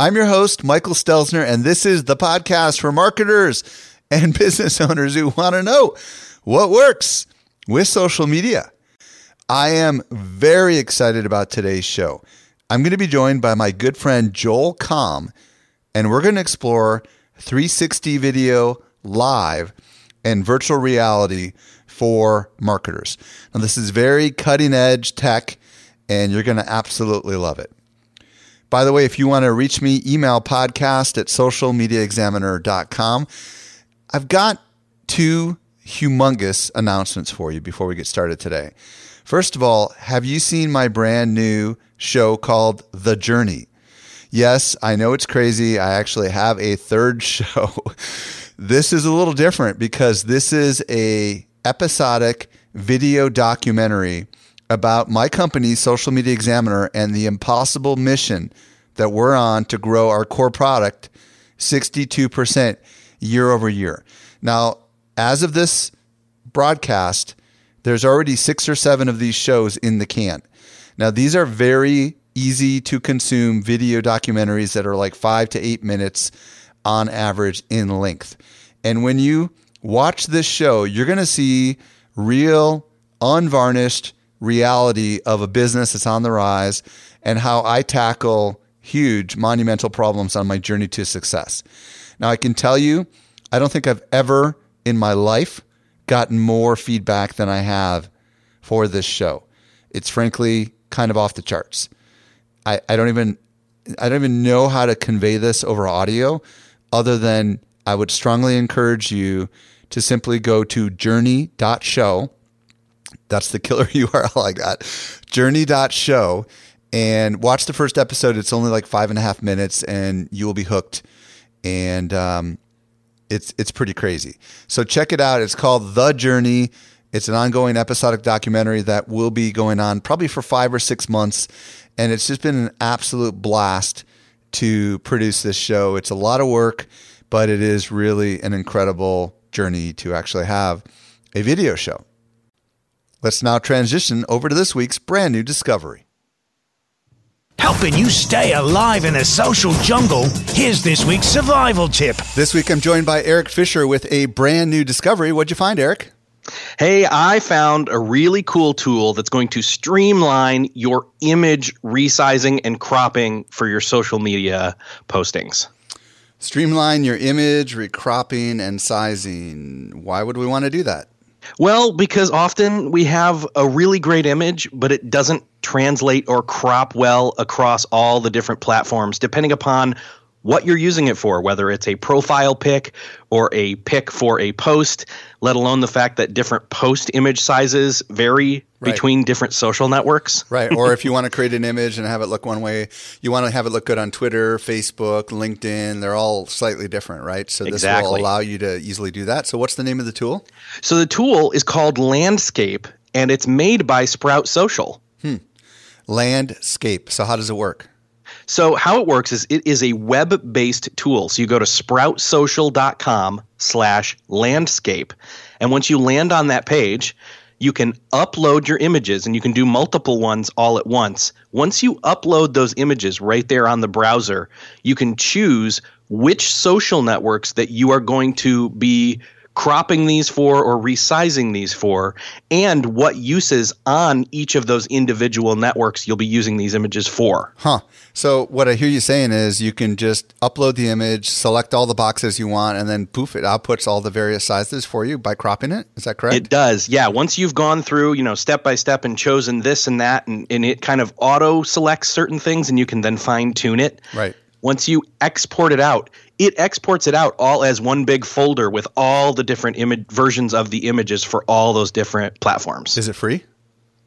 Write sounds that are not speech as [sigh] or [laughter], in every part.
I'm your host, Michael Stelzner, and this is the podcast for marketers and [laughs] business owners who want to know what works with social media. I am very excited about today's show. I'm going to be joined by my good friend Joel Comm, and we're going to explore 360 video live and virtual reality for marketers. Now, this is very cutting edge tech, and you're going to absolutely love it. By the way, if you want to reach me, email podcast at socialmediaexaminer.com. I've got two humongous announcements for you before we get started today. First of all, have you seen my brand new show called The Journey? Yes, I know it's crazy. I actually have a third [laughs] show. this is a little different because this is a episodic video documentary about my company, Social Media Examiner, and the impossible mission that we're on to grow our core product 62% year over year. Now, as of this broadcast, there's already six or seven of these shows in the can. Now, these are very easy to consume video documentaries that are like five to eight minutes on average in length. And when you watch this show, you're going to see real, unvarnished, reality of a business that's on the rise and how I tackle huge monumental problems on my journey to success. Now, I can tell you, I don't think I've ever in my life gotten more feedback than I have for this show. It's frankly kind of off the charts. I, I don't even I don't even know how to convey this over audio other than I would strongly encourage you to simply go to journey.show that's the killer [laughs] URL I got. Journey.show and watch the first episode. It's only like five and a half minutes, and you will be hooked. And um, it's it's pretty crazy. So check it out. It's called The Journey. It's an ongoing episodic documentary that will be going on probably for five or six months, and it's just been an absolute blast to produce this show. It's a lot of work, but it is really an incredible journey to actually have a video show. Let's now transition over to this week's brand new discovery. Helping you stay alive in the social jungle, here's this week's survival tip. This week I'm joined by Eric Fisher with a brand new discovery. What'd you find, Eric? Hey, I found a really cool tool that's going to streamline your image resizing and cropping for your social media postings. Streamline your image, recropping, and sizing. Why would we want to do that? Well, because often we have a really great image, but it doesn't translate or crop well across all the different platforms, depending upon what you're using it for, whether it's a profile pic or a pic for a post, let alone the fact that different post image sizes vary right. between different social networks. Right. Or if you [laughs] want to create an image and have it look one way, you want to have it look good on Twitter, Facebook, LinkedIn. They're all slightly different, right? So this exactly. will allow you to easily do that. So what's the name of the tool? So the tool is called Landscape and it's made by Sprout Social. Hmm. Landscape. So how does it work? So how it works is it is a web-based tool. So you go to sproutsocial.com slash landscape. And once you land on that page, you can upload your images and you can do multiple ones all at once. Once you upload those images right there on the browser, you can choose which social networks that you are going to be cropping these for or resizing these for, and what uses on each of those individual networks you'll be using these images for. Huh. So what I hear you saying is you can just upload the image, select all the boxes you want, and then poof, it outputs all the various sizes for you by cropping it. Is that correct? It does. Yeah. Once you've gone through, you know, step by step and chosen this and that, and, and it kind of auto selects certain things and you can then fine tune it. Right. Once you export it out, it exports it out all as one big folder with all the different image versions of the images for all those different platforms. Is it free?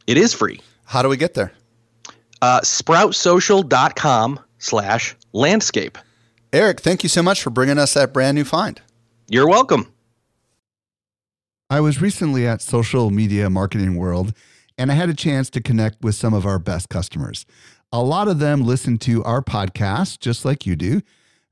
It is free. How do we get there? Uh, sproutsocial.com slash landscape. Eric, thank you so much for bringing us that brand new find. You're welcome. I was recently at Social Media Marketing World and I had a chance to connect with some of our best customers. A lot of them listen to our podcast just like you do.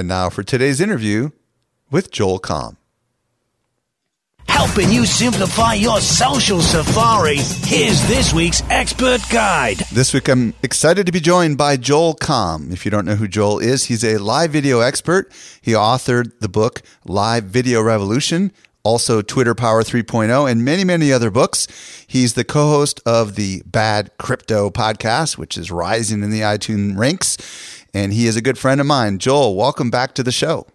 And now for today's interview with Joel Comm. Helping you simplify your social safari, here's this week's expert guide. This week, I'm excited to be joined by Joel Comm. If you don't know who Joel is, he's a live video expert. He authored the book Live Video Revolution, also Twitter Power 3.0, and many, many other books. He's the co host of the Bad Crypto podcast, which is rising in the iTunes ranks. And he is a good friend of mine. Joel, welcome back to the show.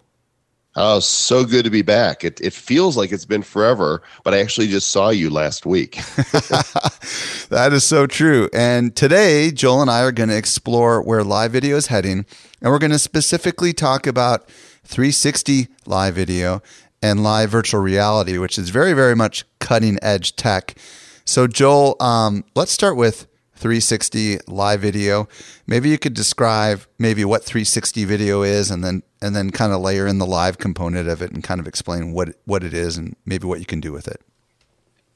Oh, so good to be back. It, it feels like it's been forever, but I actually just saw you last week. [laughs] [laughs] that is so true. And today, Joel and I are going to explore where live video is heading. And we're going to specifically talk about 360 live video and live virtual reality, which is very, very much cutting edge tech. So, Joel, um, let's start with 360 live video. Maybe you could describe maybe what 360 video is, and then and then kind of layer in the live component of it, and kind of explain what what it is, and maybe what you can do with it.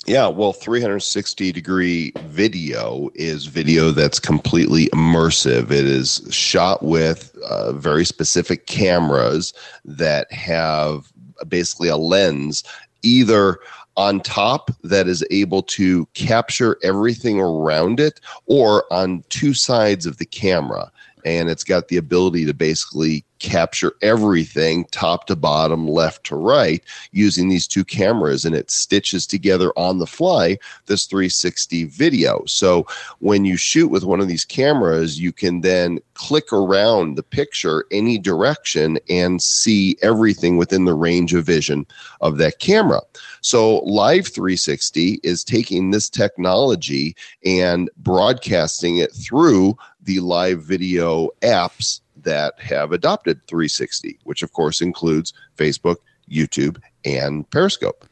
Yeah, well, 360 degree video is video that's completely immersive. It is shot with uh, very specific cameras that have basically a lens either on top that is able to capture everything around it or on two sides of the camera. And it's got the ability to basically capture everything top to bottom left to right using these two cameras and it stitches together on the fly this 360 video. So when you shoot with one of these cameras you can then click around the picture any direction and see everything within the range of vision of that camera. So live 360 is taking this technology and broadcasting it through the live video apps that have adopted 360, which of course includes Facebook, YouTube, and Periscope.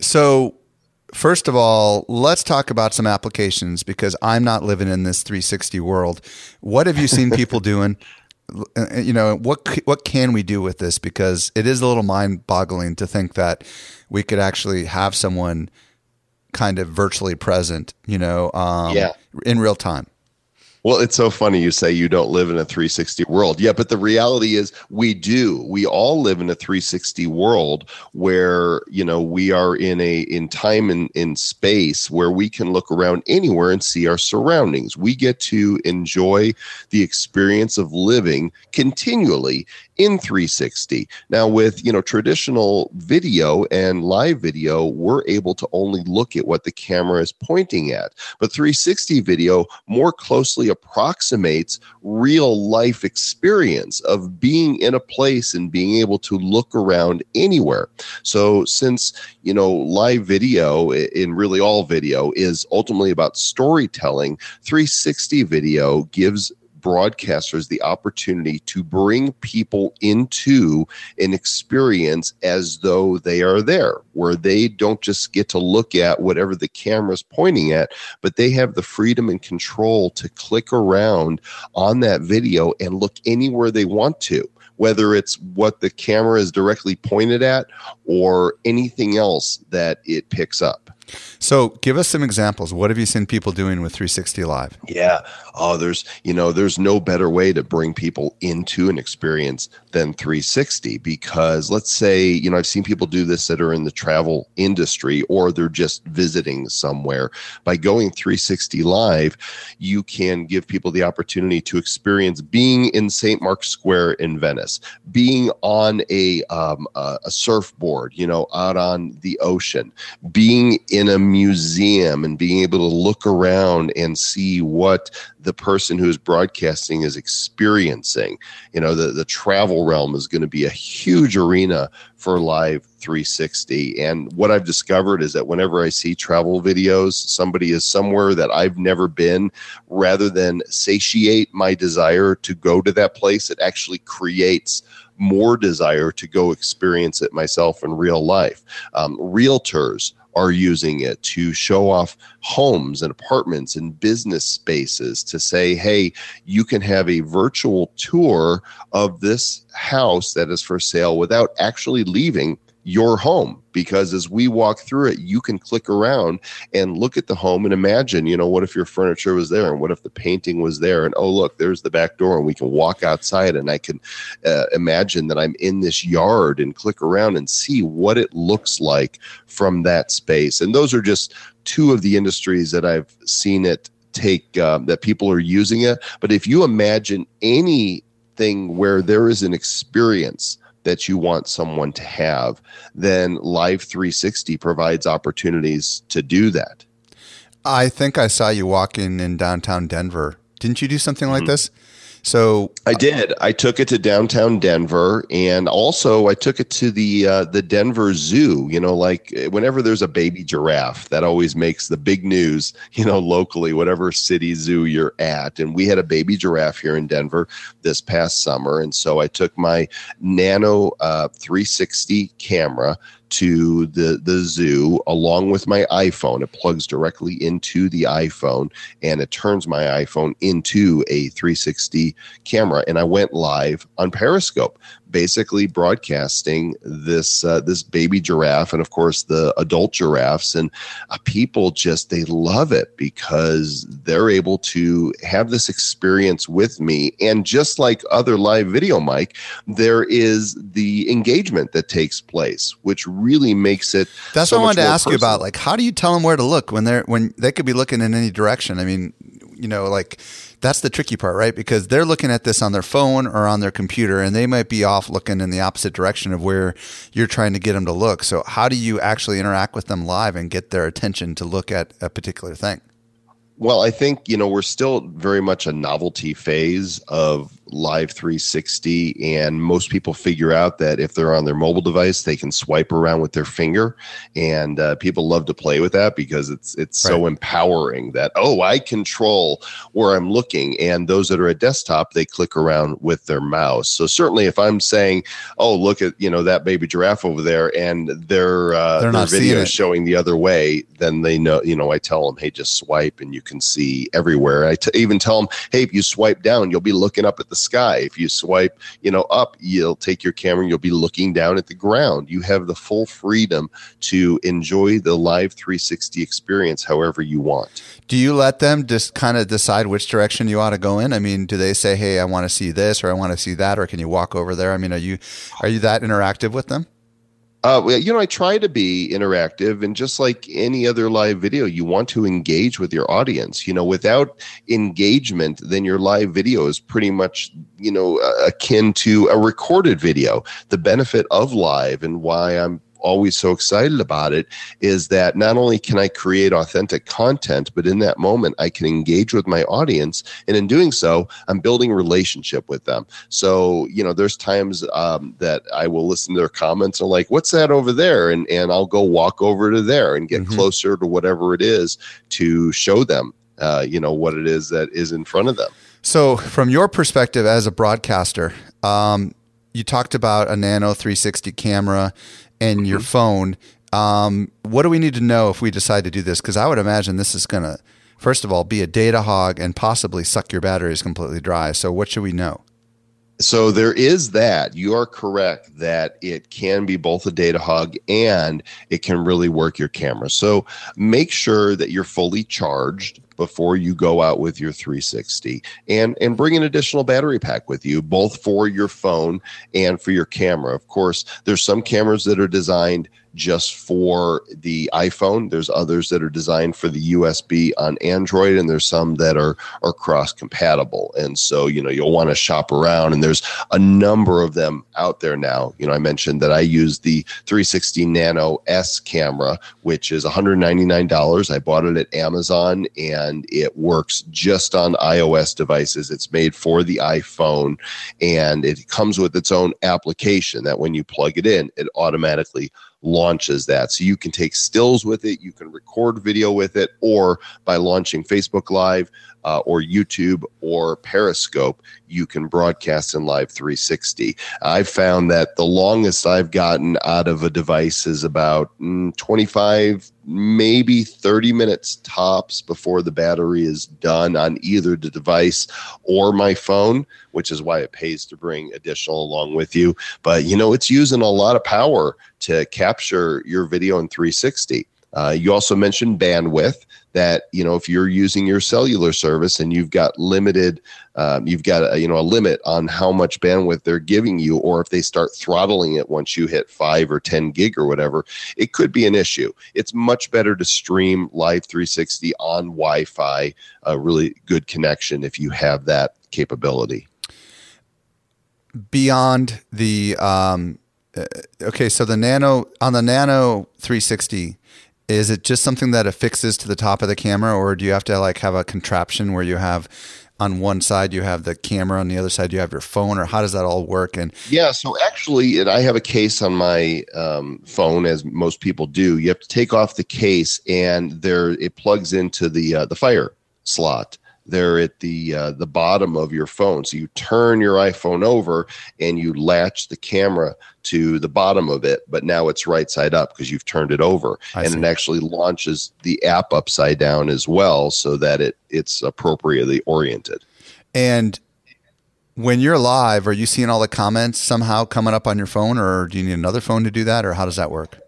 So, first of all, let's talk about some applications because I'm not living in this 360 world. What have you seen [laughs] people doing? Uh, you know what what can we do with this because it is a little mind-boggling to think that we could actually have someone kind of virtually present you know um, yeah. in real time well, it's so funny you say you don't live in a 360 world. Yeah, but the reality is we do. We all live in a 360 world where, you know, we are in a in time and in space where we can look around anywhere and see our surroundings. We get to enjoy the experience of living continually in 360. Now with, you know, traditional video and live video, we're able to only look at what the camera is pointing at. But 360 video more closely approximates real life experience of being in a place and being able to look around anywhere. So since, you know, live video in really all video is ultimately about storytelling, 360 video gives broadcasters the opportunity to bring people into an experience as though they are there, where they don't just get to look at whatever the camera's pointing at, but they have the freedom and control to click around on that video and look anywhere they want to whether it's what the camera is directly pointed at or anything else that it picks up. So, give us some examples. What have you seen people doing with 360 Live? Yeah. Oh, there's, you know, there's no better way to bring people into an experience than 360 because let's say, you know, I've seen people do this that are in the travel industry or they're just visiting somewhere. By going 360 Live, you can give people the opportunity to experience being in St. Mark's Square in Venice, being on a, um, a, a surfboard, you know, out on the ocean, being in a museum and being able to look around and see what the person who is broadcasting is experiencing. You know, the, the travel realm is going to be a huge arena for live 360. And what I've discovered is that whenever I see travel videos, somebody is somewhere that I've never been, rather than satiate my desire to go to that place, it actually creates more desire to go experience it myself in real life. Um, realtors are using it to show off homes and apartments and business spaces to say, hey, you can have a virtual tour of this house that is for sale without actually leaving your home because as we walk through it you can click around and look at the home and imagine you know what if your furniture was there and what if the painting was there? And oh look there's the back door and we can walk outside and i can uh, imagine that i'm in this yard and click around and see what it looks like from that space. And those are just two of the industries that i've seen it take um, that people are using it. But if you imagine anything where there is an experience that you want someone to have, then Live 360 provides opportunities to do that. I think I saw you walking in downtown Denver. Didn't you do something like mm-hmm. this? So I did. I took it to downtown Denver, and also I took it to the uh, the Denver Zoo. You know, like whenever there's a baby giraffe, that always makes the big news. [laughs] You know, locally, whatever city zoo you're at, and we had a baby giraffe here in Denver this past summer, and so I took my Nano uh, 360 camera to the the zoo along with my iPhone. It plugs directly into the iPhone and it turns my iPhone into a 360 camera. And I went live on Periscope basically broadcasting this uh, this baby giraffe and of course the adult giraffes. And uh, people just they love it because they're able to have this experience with me. And just like other live video mike there is the engagement that takes place which really makes it that's so what i wanted to ask personal. you about. like how do you tell them where to look when they're when they could be looking in any direction? I mean you know like that's the tricky part, right? Because they're looking at this on their phone or on their computer and they might be off looking in the opposite direction of where you're trying to get them to look. So, how do you actually interact with them live and get their attention to look at a particular thing? Well, I think, you know, we're still very much a novelty phase of Live 360, and most people figure out that if they're on their mobile device, they can swipe around with their finger, and uh, people love to play with that because it's it's right. so empowering that oh, I control where I'm looking, and those that are at desktop, they click around with their mouse. So certainly, if I'm saying, oh, look at you know that baby giraffe over there, and their uh, their video is showing the other way, then they know you know I tell them, hey, just swipe, and you can see everywhere. I t- even tell them, hey, if you swipe down, you'll be looking up at the sky. If you swipe, you know, up, you'll take your camera and you'll be looking down at the ground. You have the full freedom to enjoy the live 360 experience however you want. Do you let them just kind of decide which direction you ought to go in? I mean, do they say, "Hey, I want to see this or I want to see that," or can you walk over there? I mean, are you are you that interactive with them? Uh, well, you know, I try to be interactive, and just like any other live video, you want to engage with your audience. You know, without engagement, then your live video is pretty much, you know, akin to a recorded video. The benefit of live and why I'm always so excited about it is that not only can I create authentic content, but in that moment I can engage with my audience, and in doing so, I'm building relationship with them. So you know, there's times um, that I will listen to their comments and like, "What's that over there?" and and I'll go walk over to there and get mm-hmm. closer to whatever it is to show them, uh, you know, what it is that is in front of them. So, from your perspective as a broadcaster, um, you talked about a Nano 360 camera and mm-hmm. your phone. Um, what do we need to know if we decide to do this? Because I would imagine this is going to, first of all, be a data hog and possibly suck your batteries completely dry. So, what should we know? So there is that. You are correct that it can be both a data hog and it can really work your camera. So make sure that you're fully charged before you go out with your 360 and and bring an additional battery pack with you both for your phone and for your camera. Of course there's some cameras that are designed just for the iPhone. There's others that are designed for the USB on Android, and there's some that are are cross compatible. And so, you know, you'll want to shop around, and there's a number of them out there now. You know, I mentioned that I use the 360 Nano S camera, which is $199. I bought it at Amazon, and it works just on iOS devices. It's made for the iPhone, and it comes with its own application that when you plug it in, it automatically launches that. So you can take stills with it, you can record video with it, or by launching Facebook Live uh, or YouTube or Periscope, you can broadcast in live 360. I've found that the longest I've gotten out of a device is about mm, 25, maybe 30 minutes tops before the battery is done on either the device or my phone, which is why it pays to bring additional along with you. But you know, it's using a lot of power to capture your video in 360. Uh, you also mentioned bandwidth that you know if you're using your cellular service and you've got limited um, you've got a, you know a limit on how much bandwidth they're giving you or if they start throttling it once you hit 5 or 10 gig or whatever it could be an issue. It's much better to stream live 360 on wi-fi a really good connection if you have that capability. Beyond the um, uh, okay so the nano on the nano 360 is it just something that affixes to the top of the camera or do you have to like have a contraption where you have on one side you have the camera on the other side you have your phone or how does that all work? And yeah so actually i have a case on my um, phone as most people do. You have to take off the case and there it plugs into the uh, the fire slot there at the uh, the bottom of your phone. So you turn your iPhone over and you latch the camera to the bottom of it, but now it's right side up because you've turned it over, I and see. it actually launches the app upside down as well, so that it it's appropriately oriented. And when you're live, are you seeing all the comments somehow coming up on your phone, or do you need another phone to do that, or how does that work?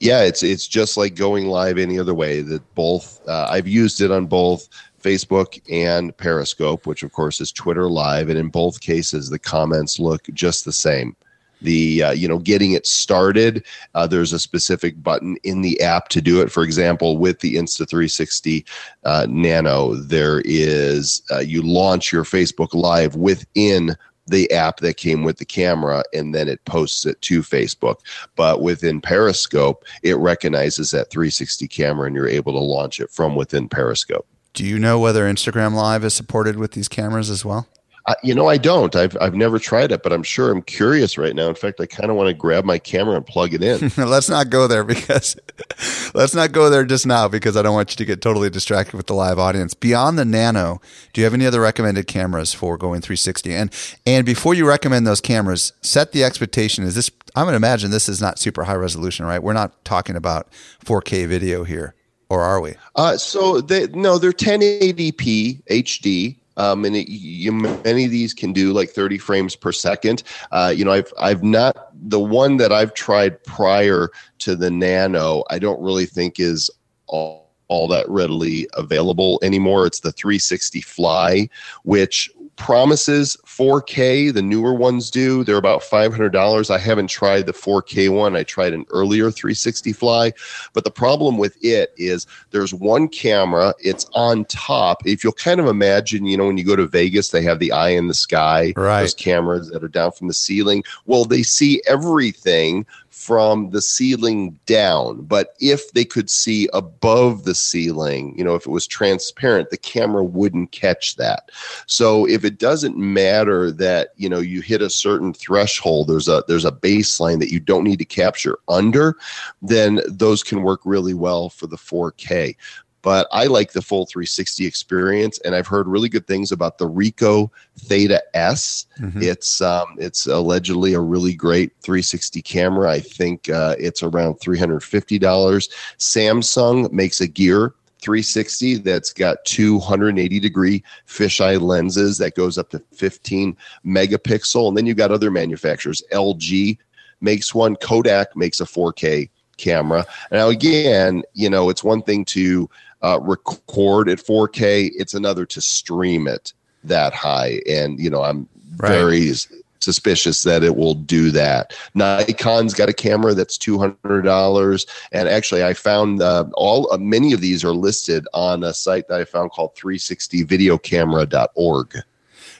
Yeah, it's it's just like going live any other way. That both uh, I've used it on both Facebook and Periscope, which of course is Twitter Live, and in both cases the comments look just the same. The uh, you know getting it started, uh, there's a specific button in the app to do it. For example, with the Insta360 uh, Nano, there is uh, you launch your Facebook Live within the app that came with the camera and then it posts it to Facebook. But within Periscope, it recognizes that 360 camera and you're able to launch it from within Periscope. Do you know whether Instagram Live is supported with these cameras as well? Uh, you know, I don't. I've I've never tried it, but I'm sure I'm curious right now. In fact, I kind of want to grab my camera and plug it in. [laughs] let's not go there because [laughs] let's not go there just now because I don't want you to get totally distracted with the live audience. Beyond the Nano, do you have any other recommended cameras for going 360? And and before you recommend those cameras, set the expectation. Is this? I'm going to imagine this is not super high resolution, right? We're not talking about 4K video here or are we? Uh, so they, no, they're 1080p HD. Um, and it, you, many of these can do like 30 frames per second. Uh, you know, I've I've not the one that I've tried prior to the Nano. I don't really think is all all that readily available anymore. It's the 360 Fly, which promises 4K. The newer ones do. They're about $500. I haven't tried the 4K one. I tried an earlier 360 Fly, but the problem with it is there's one camera. It's on top. If you'll kind of imagine, you know, when you go to Vegas, they have the eye in the sky. Right. Those cameras that are down from the ceiling. Well, they see everything from the ceiling down. But if they could see above the ceiling, you know, if it was transparent, the camera wouldn't catch that. So if it doesn't matter that, you know, you hit a certain threshold, there's a there's a baseline that you don't need to capture under, then those can work really well for the 4K but I like the full 360 experience, and I've heard really good things about the Ricoh Theta S. Mm-hmm. It's um, it's allegedly a really great 360 camera. I think uh, it's around 350 dollars. Samsung makes a Gear 360 that's got 280 degree fisheye lenses that goes up to 15 megapixel, and then you've got other manufacturers. LG makes one. Kodak makes a 4K camera. Now, again, you know, it's one thing to uh, record at 4K. It's another to stream it that high. And, you know, I'm right. very suspicious that it will do that. Nikon's got a camera that's $200. And actually, I found uh, all uh, many of these are listed on a site that I found called 360videocamera.org.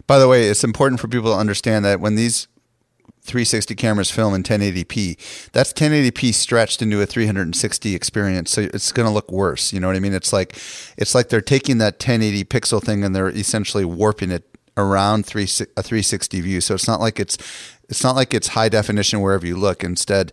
By the way, it's important for people to understand that when these 360 cameras film in 1080p. That's 1080p stretched into a 360 experience, so it's going to look worse. You know what I mean? It's like it's like they're taking that 1080 pixel thing and they're essentially warping it around three, a 360 view. So it's not like it's it's not like it's high definition wherever you look. Instead,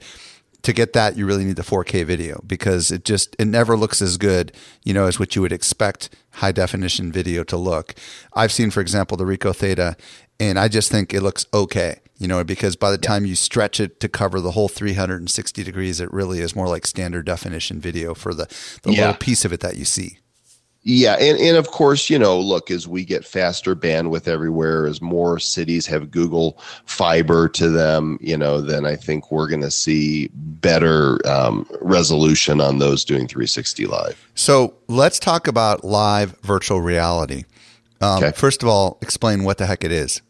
to get that, you really need the 4K video because it just it never looks as good, you know, as what you would expect high definition video to look. I've seen, for example, the Ricoh Theta, and I just think it looks okay you know, because by the yeah. time you stretch it to cover the whole 360 degrees, it really is more like standard definition video for the, the yeah. little piece of it that you see. Yeah, and, and of course, you know, look, as we get faster bandwidth everywhere, as more cities have Google Fiber to them, you know, then I think we're going to see better um, resolution on those doing 360 live. So let's talk about live virtual reality. Um, okay. First of all, explain what the heck it is.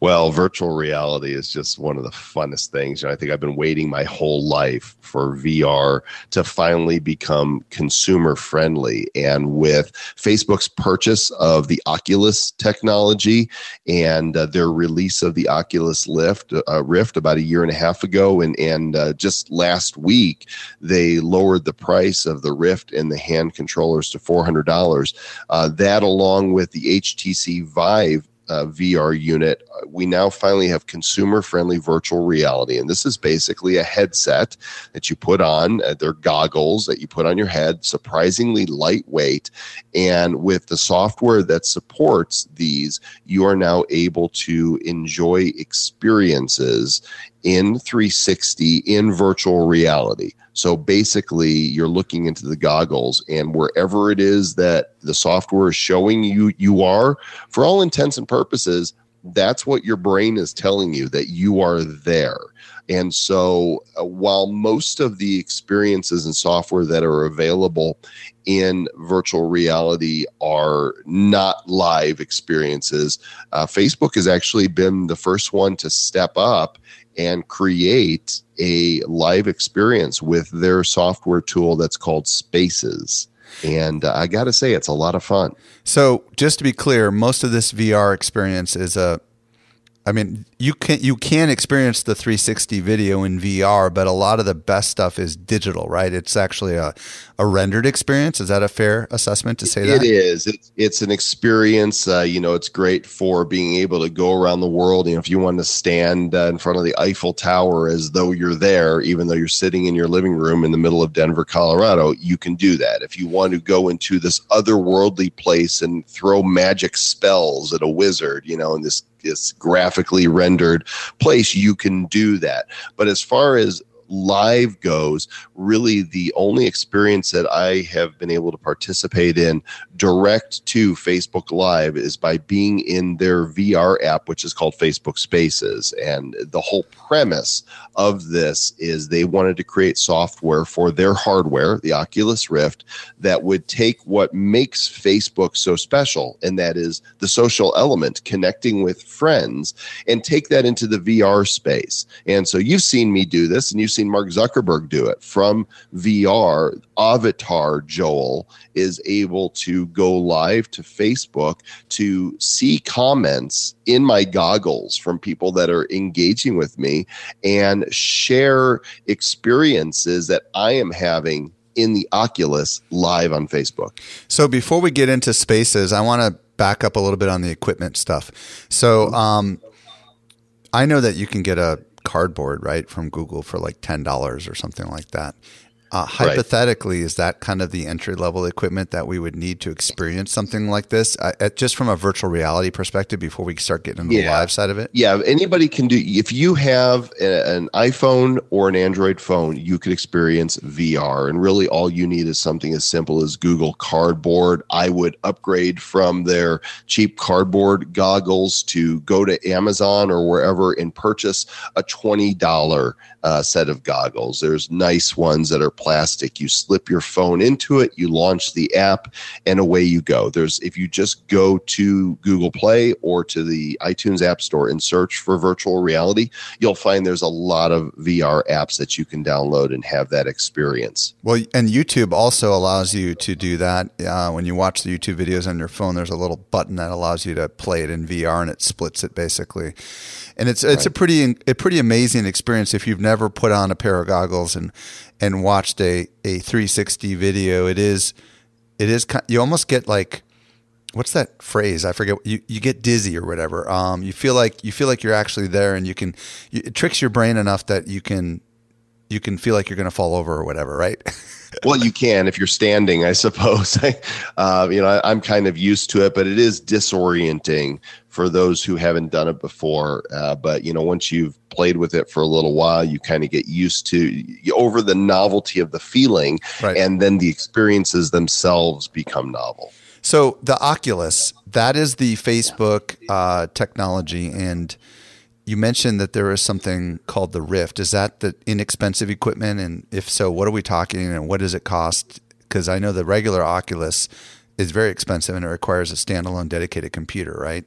Well, virtual reality is just one of the funnest things. And I think I've been waiting my whole life for VR to finally become consumer friendly. And with Facebook's purchase of the Oculus technology and uh, their release of the Oculus Lift, uh, Rift about a year and a half ago, and, and uh, just last week, they lowered the price of the Rift and the hand controllers to $400. Uh, that, along with the HTC Vive uh, VR unit, uh, we now finally have consumer friendly virtual reality. And this is basically a headset that you put on, uh, they're goggles that you put on your head, surprisingly lightweight. And with the software that supports these, you are now able to enjoy experiences in 360 in virtual reality. So basically, you're looking into the goggles, and wherever it is that the software is showing you you are, for all intents and purposes, that's what your brain is telling you that you are there. And so, uh, while most of the experiences and software that are available in virtual reality are not live experiences, uh, Facebook has actually been the first one to step up and create a live experience with their software tool that's called Spaces. And uh, I got to say, it's a lot of fun. So, just to be clear, most of this VR experience is a I mean, you can you can experience the 360 video in VR, but a lot of the best stuff is digital, right? It's actually a, a rendered experience. Is that a fair assessment to say that? It is. It's, it's an experience. Uh, you know, it's great for being able to go around the world. You know, if you want to stand uh, in front of the Eiffel Tower as though you're there, even though you're sitting in your living room in the middle of Denver, Colorado, you can do that. If you want to go into this otherworldly place and throw magic spells at a wizard, you know, in this this graphically rendered place, you can do that. But as far as live goes, really the only experience that I have been able to participate in direct to Facebook Live is by being in their VR app, which is called Facebook Spaces. And the whole premise of this is they wanted to create software for their hardware, the Oculus Rift, that would take what makes Facebook so special, and that is the social element, connecting with friends, and take that into the VR space. And so you've seen me do this, and you've seen Mark Zuckerberg do it from VR. Avatar Joel is able to go live to Facebook to see comments in my goggles from people that are engaging with me and share experiences that I am having in the Oculus live on Facebook. So before we get into spaces, I want to back up a little bit on the equipment stuff. So um, I know that you can get a cardboard right from Google for like ten dollars or something like that. Uh, hypothetically, right. is that kind of the entry level equipment that we would need to experience something like this, uh, just from a virtual reality perspective, before we start getting into yeah. the live side of it? Yeah, anybody can do. If you have a, an iPhone or an Android phone, you could experience VR, and really all you need is something as simple as Google Cardboard. I would upgrade from their cheap cardboard goggles to go to Amazon or wherever and purchase a twenty dollar uh, set of goggles. There's nice ones that are plastic. You slip your phone into it, you launch the app, and away you go. There's if you just go to Google Play or to the iTunes App Store and search for virtual reality, you'll find there's a lot of VR apps that you can download and have that experience. Well, and YouTube also allows you to do that. Uh, when you watch the YouTube videos on your phone, there's a little button that allows you to play it in VR, and it splits it basically. And it's it's right. a pretty a pretty amazing experience if you've never put on a pair of goggles and and watched a a 360 video, it is it is you almost get like what's that phrase? I forget. You you get dizzy or whatever. Um, you feel like you feel like you're actually there, and you can it tricks your brain enough that you can you can feel like you're going to fall over or whatever, right? [laughs] well, you can if you're standing, I suppose. [laughs] uh, you know, I, am kind of used to it, but it is disorienting for those who haven't done it before. Uh, but you know, once you've played with it for a little while, you kind of get used to over the novelty of the feeling, right. and then the experiences themselves become novel. So the Oculus, that is the Facebook uh, technology, and you mentioned that there is something called the Rift. Is that the inexpensive equipment? And if so, what are we talking and what does it cost? Because I know the regular Oculus is very expensive and it requires a standalone dedicated computer, right?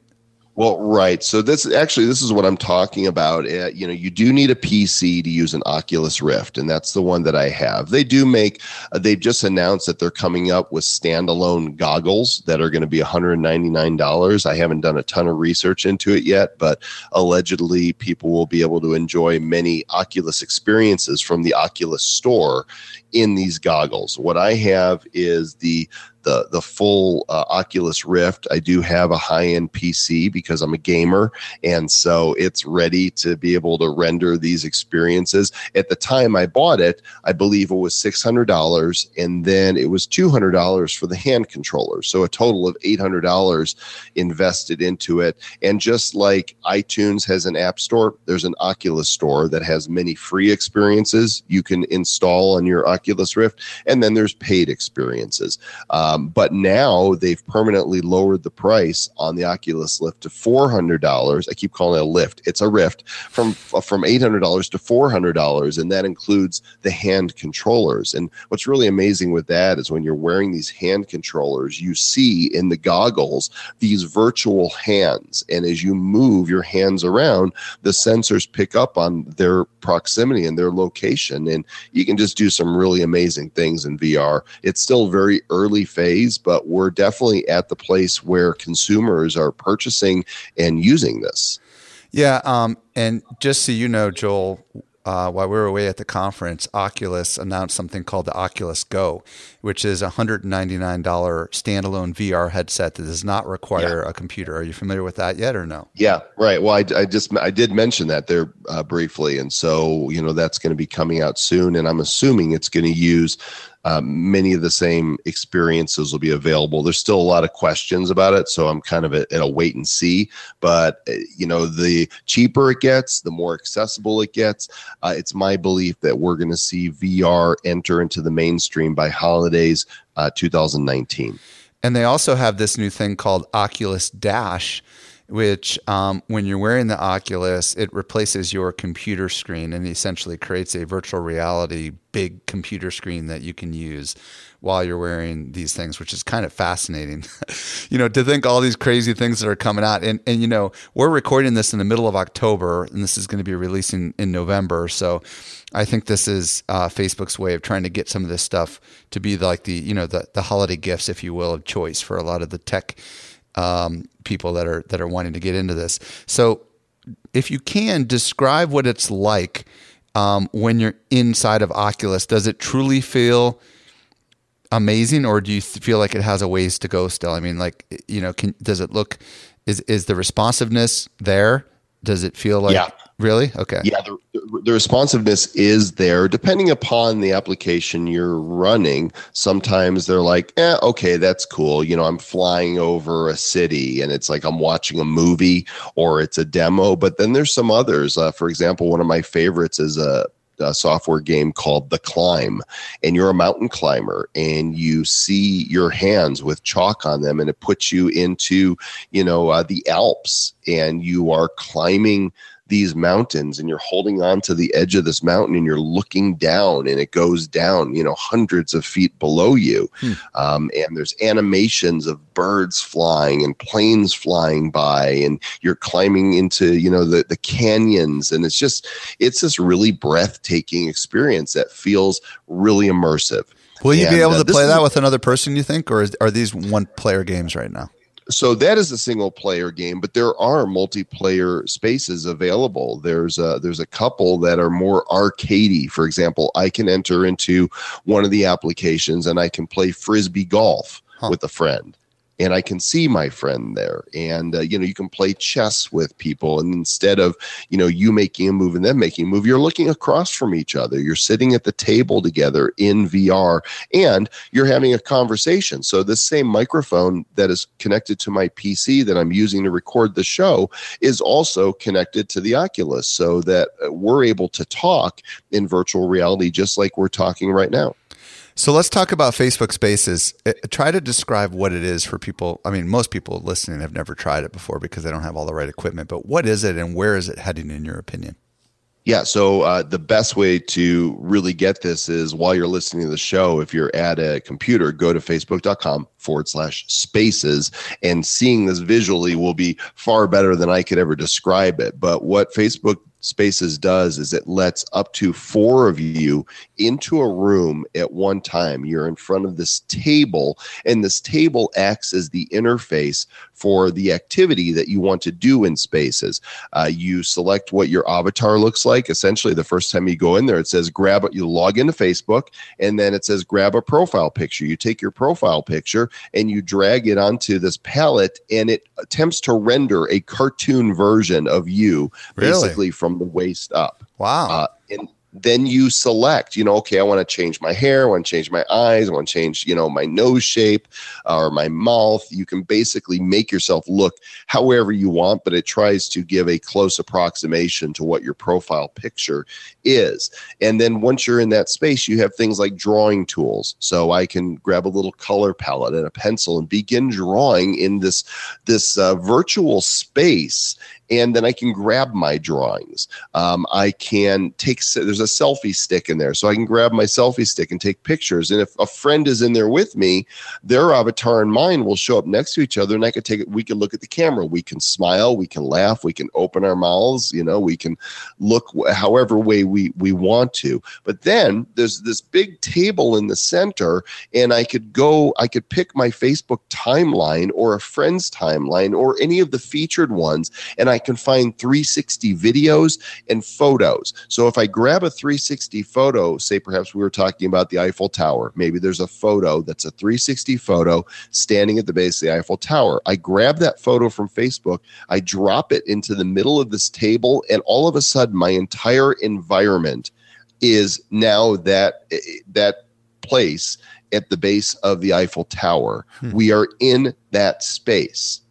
Well, right. So this actually this is what I'm talking about. Uh, you know, you do need a PC to use an Oculus Rift, and that's the one that I have. They do make. Uh, they've just announced that they're coming up with standalone goggles that are going to be 199 dollars. I haven't done a ton of research into it yet, but allegedly people will be able to enjoy many Oculus experiences from the Oculus store in these goggles. What I have is the the the full uh, Oculus Rift. I do have a high end PC because I'm a gamer, and so it's ready to be able to render these experiences. At the time I bought it, I believe it was six hundred dollars, and then it was two hundred dollars for the hand controller. So a total of eight hundred dollars invested into it. And just like iTunes has an app store, there's an Oculus store that has many free experiences you can install on your Oculus Rift, and then there's paid experiences. Uh, um, but now they've permanently lowered the price on the Oculus Lift to four hundred dollars. I keep calling it a lift; it's a Rift from from eight hundred dollars to four hundred dollars, and that includes the hand controllers. And what's really amazing with that is when you're wearing these hand controllers, you see in the goggles these virtual hands, and as you move your hands around, the sensors pick up on their proximity and their location, and you can just do some really amazing things in VR. It's still very early phase phase, but we're definitely at the place where consumers are purchasing and using this. Yeah, um, and just so you know, Joel, uh, while we were away at the conference, Oculus announced something called the Oculus Go, which is a $199 standalone VR headset that does not require yeah. a computer. Are you familiar with that yet or no? Yeah, right. Well, I, I just I did mention that there uh, briefly, and so you know that's going to be coming out soon, and I'm assuming it's going to use um, many of the same experiences will be available. There's still a lot of questions about it, so I'm kind of at, at a wait and see. But uh, you know, the cheaper it gets, the more accessible it gets. Uh, it's my belief that we're going to see VR enter into the mainstream by holidays uh, 2019. And they also have this new thing called Oculus Dash, which um, when you're wearing the Oculus, it replaces your computer screen and essentially creates a virtual reality big computer screen that you can use while you're wearing these things, which is kind of fascinating. [laughs] you know, to think all these crazy things that are coming out. And, and, you know, we're recording this in the middle of October and this is going to be releasing in November. So I think this is uh, Facebook's way of trying to get some of this stuff to be like the, you know, the, the holiday gifts, if you will, of choice for a lot of the tech um, people that are, that are wanting to get into this. So if you can describe what it's like um, when you're inside of Oculus, does it truly feel amazing, or do you feel like it has a ways to go still? I mean, like you know, can does it look is is the responsiveness there? Does it feel like yeah. Really okay? Yeah, the, the responsiveness is there depending upon the application you're running. Sometimes they're like, eh, okay, that's cool. You know, I'm flying over a city and it's like I'm watching a movie or it's a demo. But then there's some others. Uh, for example, one of my favorites is a a software game called The Climb, and you're a mountain climber, and you see your hands with chalk on them, and it puts you into, you know, uh, the Alps, and you are climbing these mountains and you're holding on to the edge of this mountain and you're looking down and it goes down you know hundreds of feet below you. Hmm. um, and there's animations of birds flying and planes flying by and you're climbing into you know the, the canyons. And it's just it's this really breathtaking experience that feels really immersive. Will you and, be able uh, to play that with another person you think? Or is, are these one player games right now so that is a single player game but there are multiplayer spaces available. There's a there's a couple that are more arcadey. For example i can enter into one of the applications and i can play frisbee golf huh. with a friend and I can see my friend there. And, uh, you know, you can play chess with people. And instead of, you know, you making a move and them making a move, you're looking across from each other. You're sitting at the table together in VR and you're having a conversation. So the same microphone that is connected to my PC that I'm using to record the show is also connected to the Oculus so that uh, we're able to talk in virtual reality just like we're talking right now. So let's talk about Facebook Spaces. Uh, try to describe what it is for people. I mean, most people listening have never tried it before because they don't have all the right equipment. But what is it, and where is it heading, in your opinion? Yeah, so uh, the best way to really get this is while you're listening to the show, if you're at a computer, go to facebook.com forward slash spaces, and seeing this visually will be far better than I could ever describe it. But what Facebook Spaces does is it lets up to four of you into a room at one time. You're in front of this table, and this table acts as the interface for the activity that you want to do in Spaces. Uh, you select what your avatar looks like. Essentially, the first time you go in there, it says grab. You log into Facebook, and then it says grab a profile picture. You take your profile picture and you drag it onto this palette, and it attempts to render a cartoon version of you, really? basically from the waist up. Wow. Uh, then you select, you know, okay, I want to change my hair, I want to change my eyes, I want to change, you know, my nose shape uh, or my mouth. You can basically make yourself look however you want, but it tries to give a close approximation to what your profile picture is. And then once you're in that space, you have things like drawing tools. So I can grab a little color palette and a pencil and begin drawing in this this uh, virtual space and then I can grab my drawings. Um, I can take, there's a selfie stick in there, so I can grab my selfie stick and take pictures. And if a friend is in there with me, their avatar and mine will show up next to each other, and I could take it. We can look at the camera, we can smile, we can laugh, we can open our mouths, you know, we can look however way we we want to. But then there's this big table in the center, and I could go, I could pick my Facebook timeline or a friend's timeline or any of the featured ones, and I can find 360 videos and photos. So if I grab a 360 photo, say perhaps we were talking about the Eiffel Tower, maybe there's a photo that's a 360 photo standing at the base of the Eiffel Tower. I grab that photo from Facebook, I drop it into the middle of this table, and all of a sudden my entire environment is now that that place at the base of the Eiffel Tower. Hmm. We are in that space.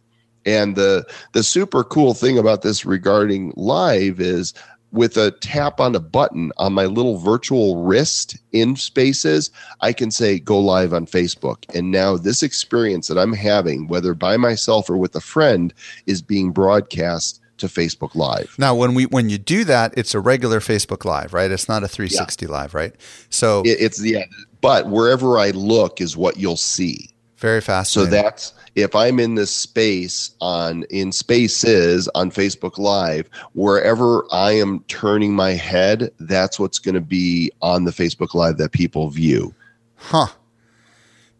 And the the super cool thing about this regarding live is with a tap on a button on my little virtual wrist in spaces, I can say go live on Facebook. And now this experience that I'm having, whether by myself or with a friend, is being broadcast to Facebook Live. Now, when we when you do that, it's a regular Facebook Live, right? It's not a 360 yeah. Live, right? So it, it's yeah, but wherever I look is what you'll see. Very fast. So that's if I'm in this space on in spaces on Facebook Live, wherever I am turning my head, that's what's going to be on the Facebook Live that people view. Huh.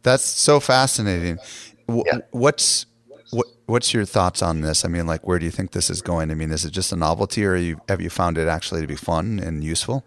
That's so fascinating. Yeah. What's what, what's your thoughts on this? I mean, like, where do you think this is going? I mean, is it just a novelty, or you, have you found it actually to be fun and useful?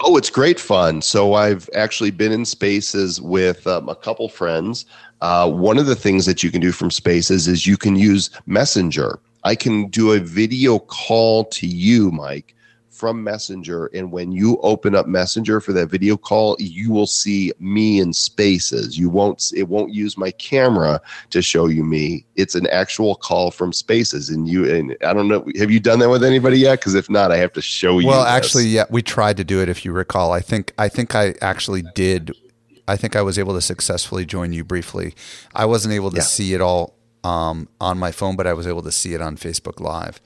Oh, it's great fun. So I've actually been in spaces with um, a couple friends. Uh, one of the things that you can do from spaces is you can use Messenger. I can do a video call to you, Mike, from Messenger. And when you open up Messenger for that video call, you will see me in spaces. You won't, it won't use my camera to show you me. It's an actual call from spaces. And you, and I don't know, have you done that with anybody yet? Because if not, I have to show you. Well, this. actually, yeah, we tried to do it. If you recall, I think, I think I actually did. I think I was able to successfully join you briefly. I wasn't able to yeah. see it all um, on my phone, but I was able to see it on Facebook Live.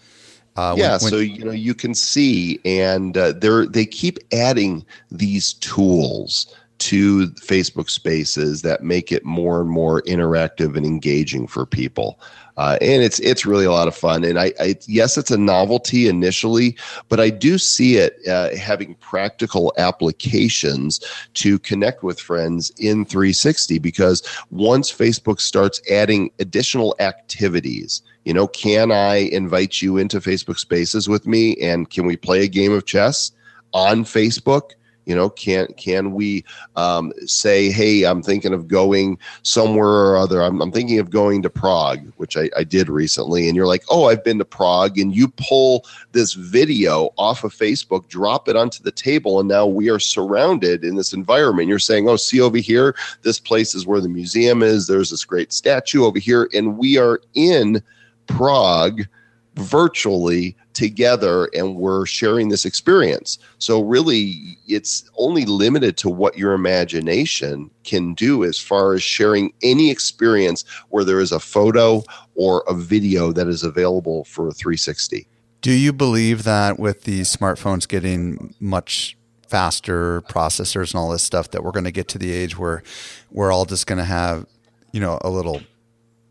Uh, yeah, when, when, so you know you can see, and uh, they're they keep adding these tools to Facebook Spaces that make it more and more interactive and engaging for people. Uh, and it's it's really a lot of fun. And I, I, yes, it's a novelty initially, but I do see it uh, having practical applications to connect with friends in 360. Because once Facebook starts adding additional activities, you know, can I invite you into Facebook Spaces with me, and can we play a game of chess on Facebook? You know, can can we um, say, hey, I'm thinking of going somewhere or other. I'm, I'm thinking of going to Prague, which I, I did recently, and you're like, oh, I've been to Prague, and you pull this video off of Facebook, drop it onto the table, and now we are surrounded in this environment. You're saying, oh, see over here, this place is where the museum is. There's this great statue over here, and we are in Prague virtually together and we're sharing this experience. So, really, it's only limited to what your imagination can do as far as sharing any experience where there is a photo or a video that is available for 360. Do you believe that with these smartphones getting much faster processors and all this stuff that we're going to get to the age where we're all just going to have, you know, a little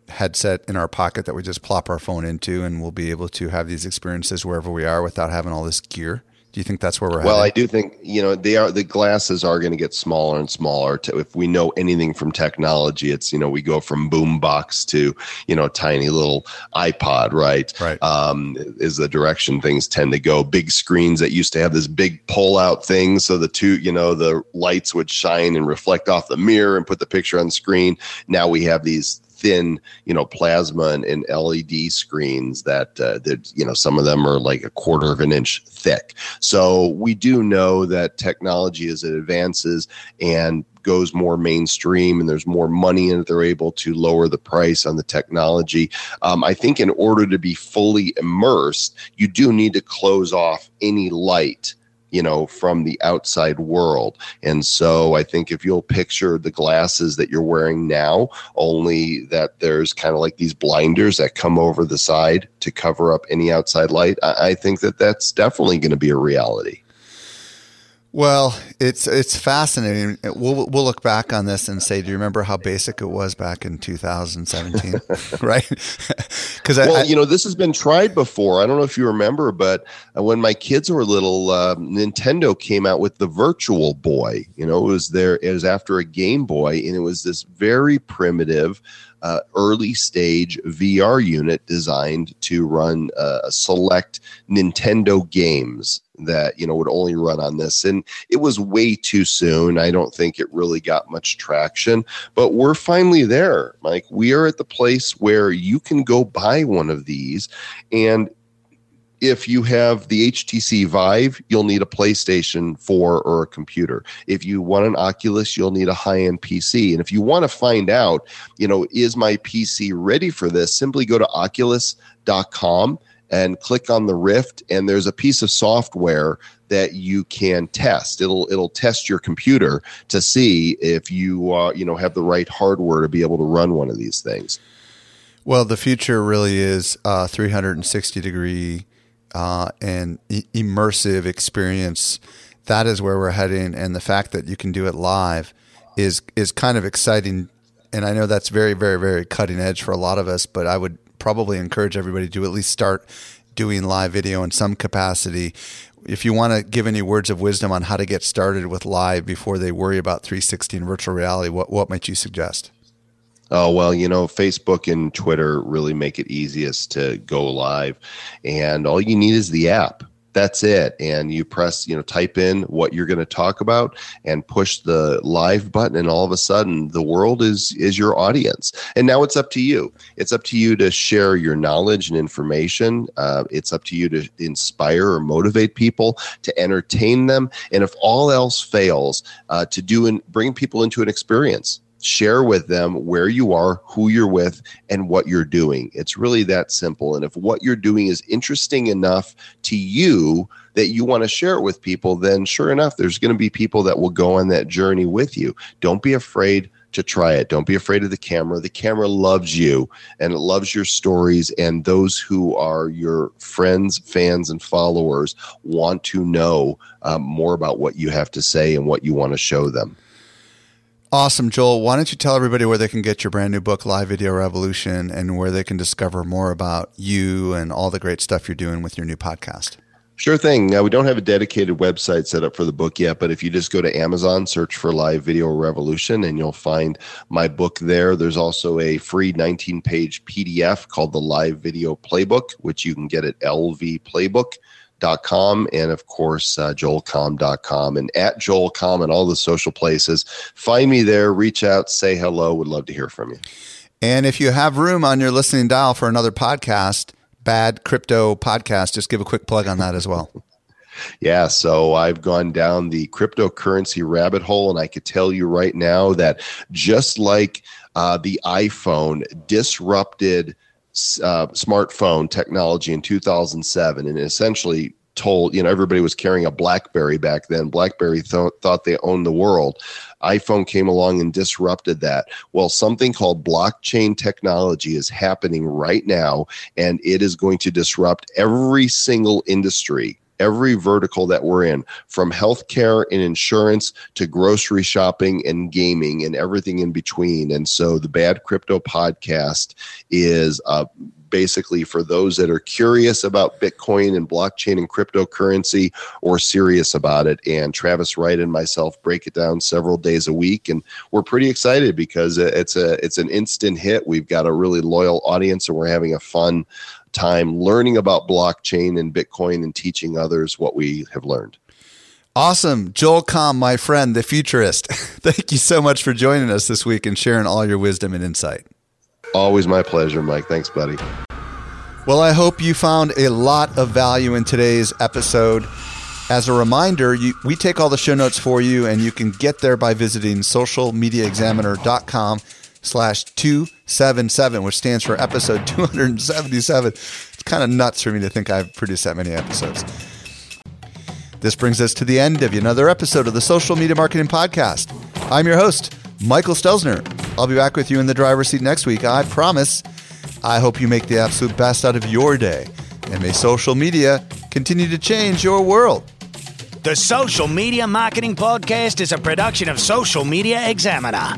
headset in our pocket that we just plop our phone into, and we'll be able to have these experiences wherever we are without having all this gear. Do you think that's where we're headed? well, headed? I do think you know they are. The glasses are going to get smaller and smaller. To, if we know anything from technology, it's you know we go from boom box to you know tiny little iPod. Right. Right. Um, is the direction things tend to go. Big screens that used to have this big pull out thing, so the two you know the lights would shine and reflect off the mirror and put the picture on the screen. Now we have these thin, you know, plasma and, and LED screens that uh, that you know some of them are like a quarter of an inch thick. So we do know that technology as it advances and goes more mainstream and there's more money it, they're able to lower the price on the technology. Um, I think in order to be fully immersed, you do need to close off any light you know, from the outside world. And so I think if you'll picture the glasses that you're wearing now, only that there's kind of like these blinders that come over the side to cover up any outside light, I, I think that that's definitely going to be a reality. Well, it's it's fascinating. We'll we'll look back on this and say, do you remember how basic it was back in 2017? [laughs] right? [laughs] Because well, I, you know, this has been tried before. I don't know if you remember, but when my kids were little, uh, Nintendo came out with the Virtual Boy. You know, it was there. It was after a Game Boy, and it was this very primitive uh, early stage VR unit designed to run uh, select Nintendo games that you know would only run on this. And it was way too soon. I don't think it really got much traction but we're finally there mike. We are at the place where you can go buy one of these and if you have the HTC Vive, you'll need a PlayStation 4 or a computer. If you want an Oculus, you'll need a high-end PC. And if you want to find out, you know, is my PC ready for this? Simply go to oculus.com and click on the Rift, and there's a piece of software that you can test. It'll it'll test your computer to see if you uh, you know have the right hardware to be able to run one of these things. Well, the future really is uh, 360 degree uh, and e- immersive experience. That is where we're heading, and the fact that you can do it live is is kind of exciting. And I know that's very, very, very cutting edge for a lot of us. But I would probably encourage everybody to at least start doing live video in some capacity. If you want to give any words of wisdom on how to get started with live before they worry about 360 and virtual reality, what what might you suggest? Oh, well, you know, Facebook and Twitter really make it easiest to go live. And all you need is the app. That's it. And you press, you know, type in what you're going to talk about and push the live button and all of a sudden the world is is your audience. And now it's up to you. It's up to you to share your knowledge and information. Uh, it's up to you to inspire or motivate people, to entertain them, and if all else fails, uh, to do and bring people into an experience share with them where you are, who you're with, and what you're doing. It's really that simple. And if what you're doing is interesting enough to you that you want to share it with people, then sure enough, there's going to be people that will go on that journey with you. Don't be afraid to try it. Don't be afraid of the camera. The camera loves you and it loves your stories. And those who are your friends, fans, and followers want to know um, more about what you have to say and what you want to show them. Awesome, Joel. Why don't you tell everybody where they can get your brand new book, Live Video Revolution, and where they can discover more about you and all the great stuff you're doing with your new podcast? Sure thing. Now, we don't have a dedicated website set up for the book yet, but if you just go to Amazon, search for Live Video Revolution, and you'll find my book there. There's also a free 19 page PDF called the Live Video Playbook, which you can get at LV Playbook com and of course uh, joelcomm.com and at joelcomm and all the social places. Find me there reach out say hello. Would love to hear from you. And if you have room on your listening dial for another podcast bad crypto podcast just give a quick plug on that as well. [laughs] Yeah, so I've gone down the cryptocurrency rabbit hole, and I could tell you right now that just like uh, the iPhone disrupted uh, smartphone technology in 2007 and essentially told you know everybody was carrying a blackberry back then. Blackberry th- thought they owned the world. iphone came along and disrupted that. Well something called blockchain technology is happening right now and it is going to disrupt every single industry every vertical that we're in, from healthcare and insurance to grocery shopping and gaming and everything in between. And so the Bad Crypto podcast is uh, basically for those that are curious about Bitcoin and blockchain and cryptocurrency or serious about it. And Travis Wright and myself break it down several days a week, and we're pretty excited because it's a it's an instant hit. We've got a really loyal audience, and we're having a fun time learning about blockchain and Bitcoin and teaching others what we have learned. Awesome. Joel Comm, my friend, the futurist. [laughs] Thank you so much for joining us this week and sharing all your wisdom and insight. Always my pleasure, Mike. Thanks, buddy. Well, I hope you found a lot of value in today's episode. As a reminder, you, we take all the show notes for you, and you can get there by visiting socialmediaexaminer.com slash 277, which stands for episode 277. It's kind of nuts for me to think I've produced that many episodes. This brings us to the end of another episode of the Social Media Marketing Podcast. I'm your host, Michael Stelzner. I'll be back with you in the driver's seat next week. I promise. I hope you make the absolute best out of your day. And may social media continue to change your world. The Social Media Marketing Podcast is a production of Social Media Examiner.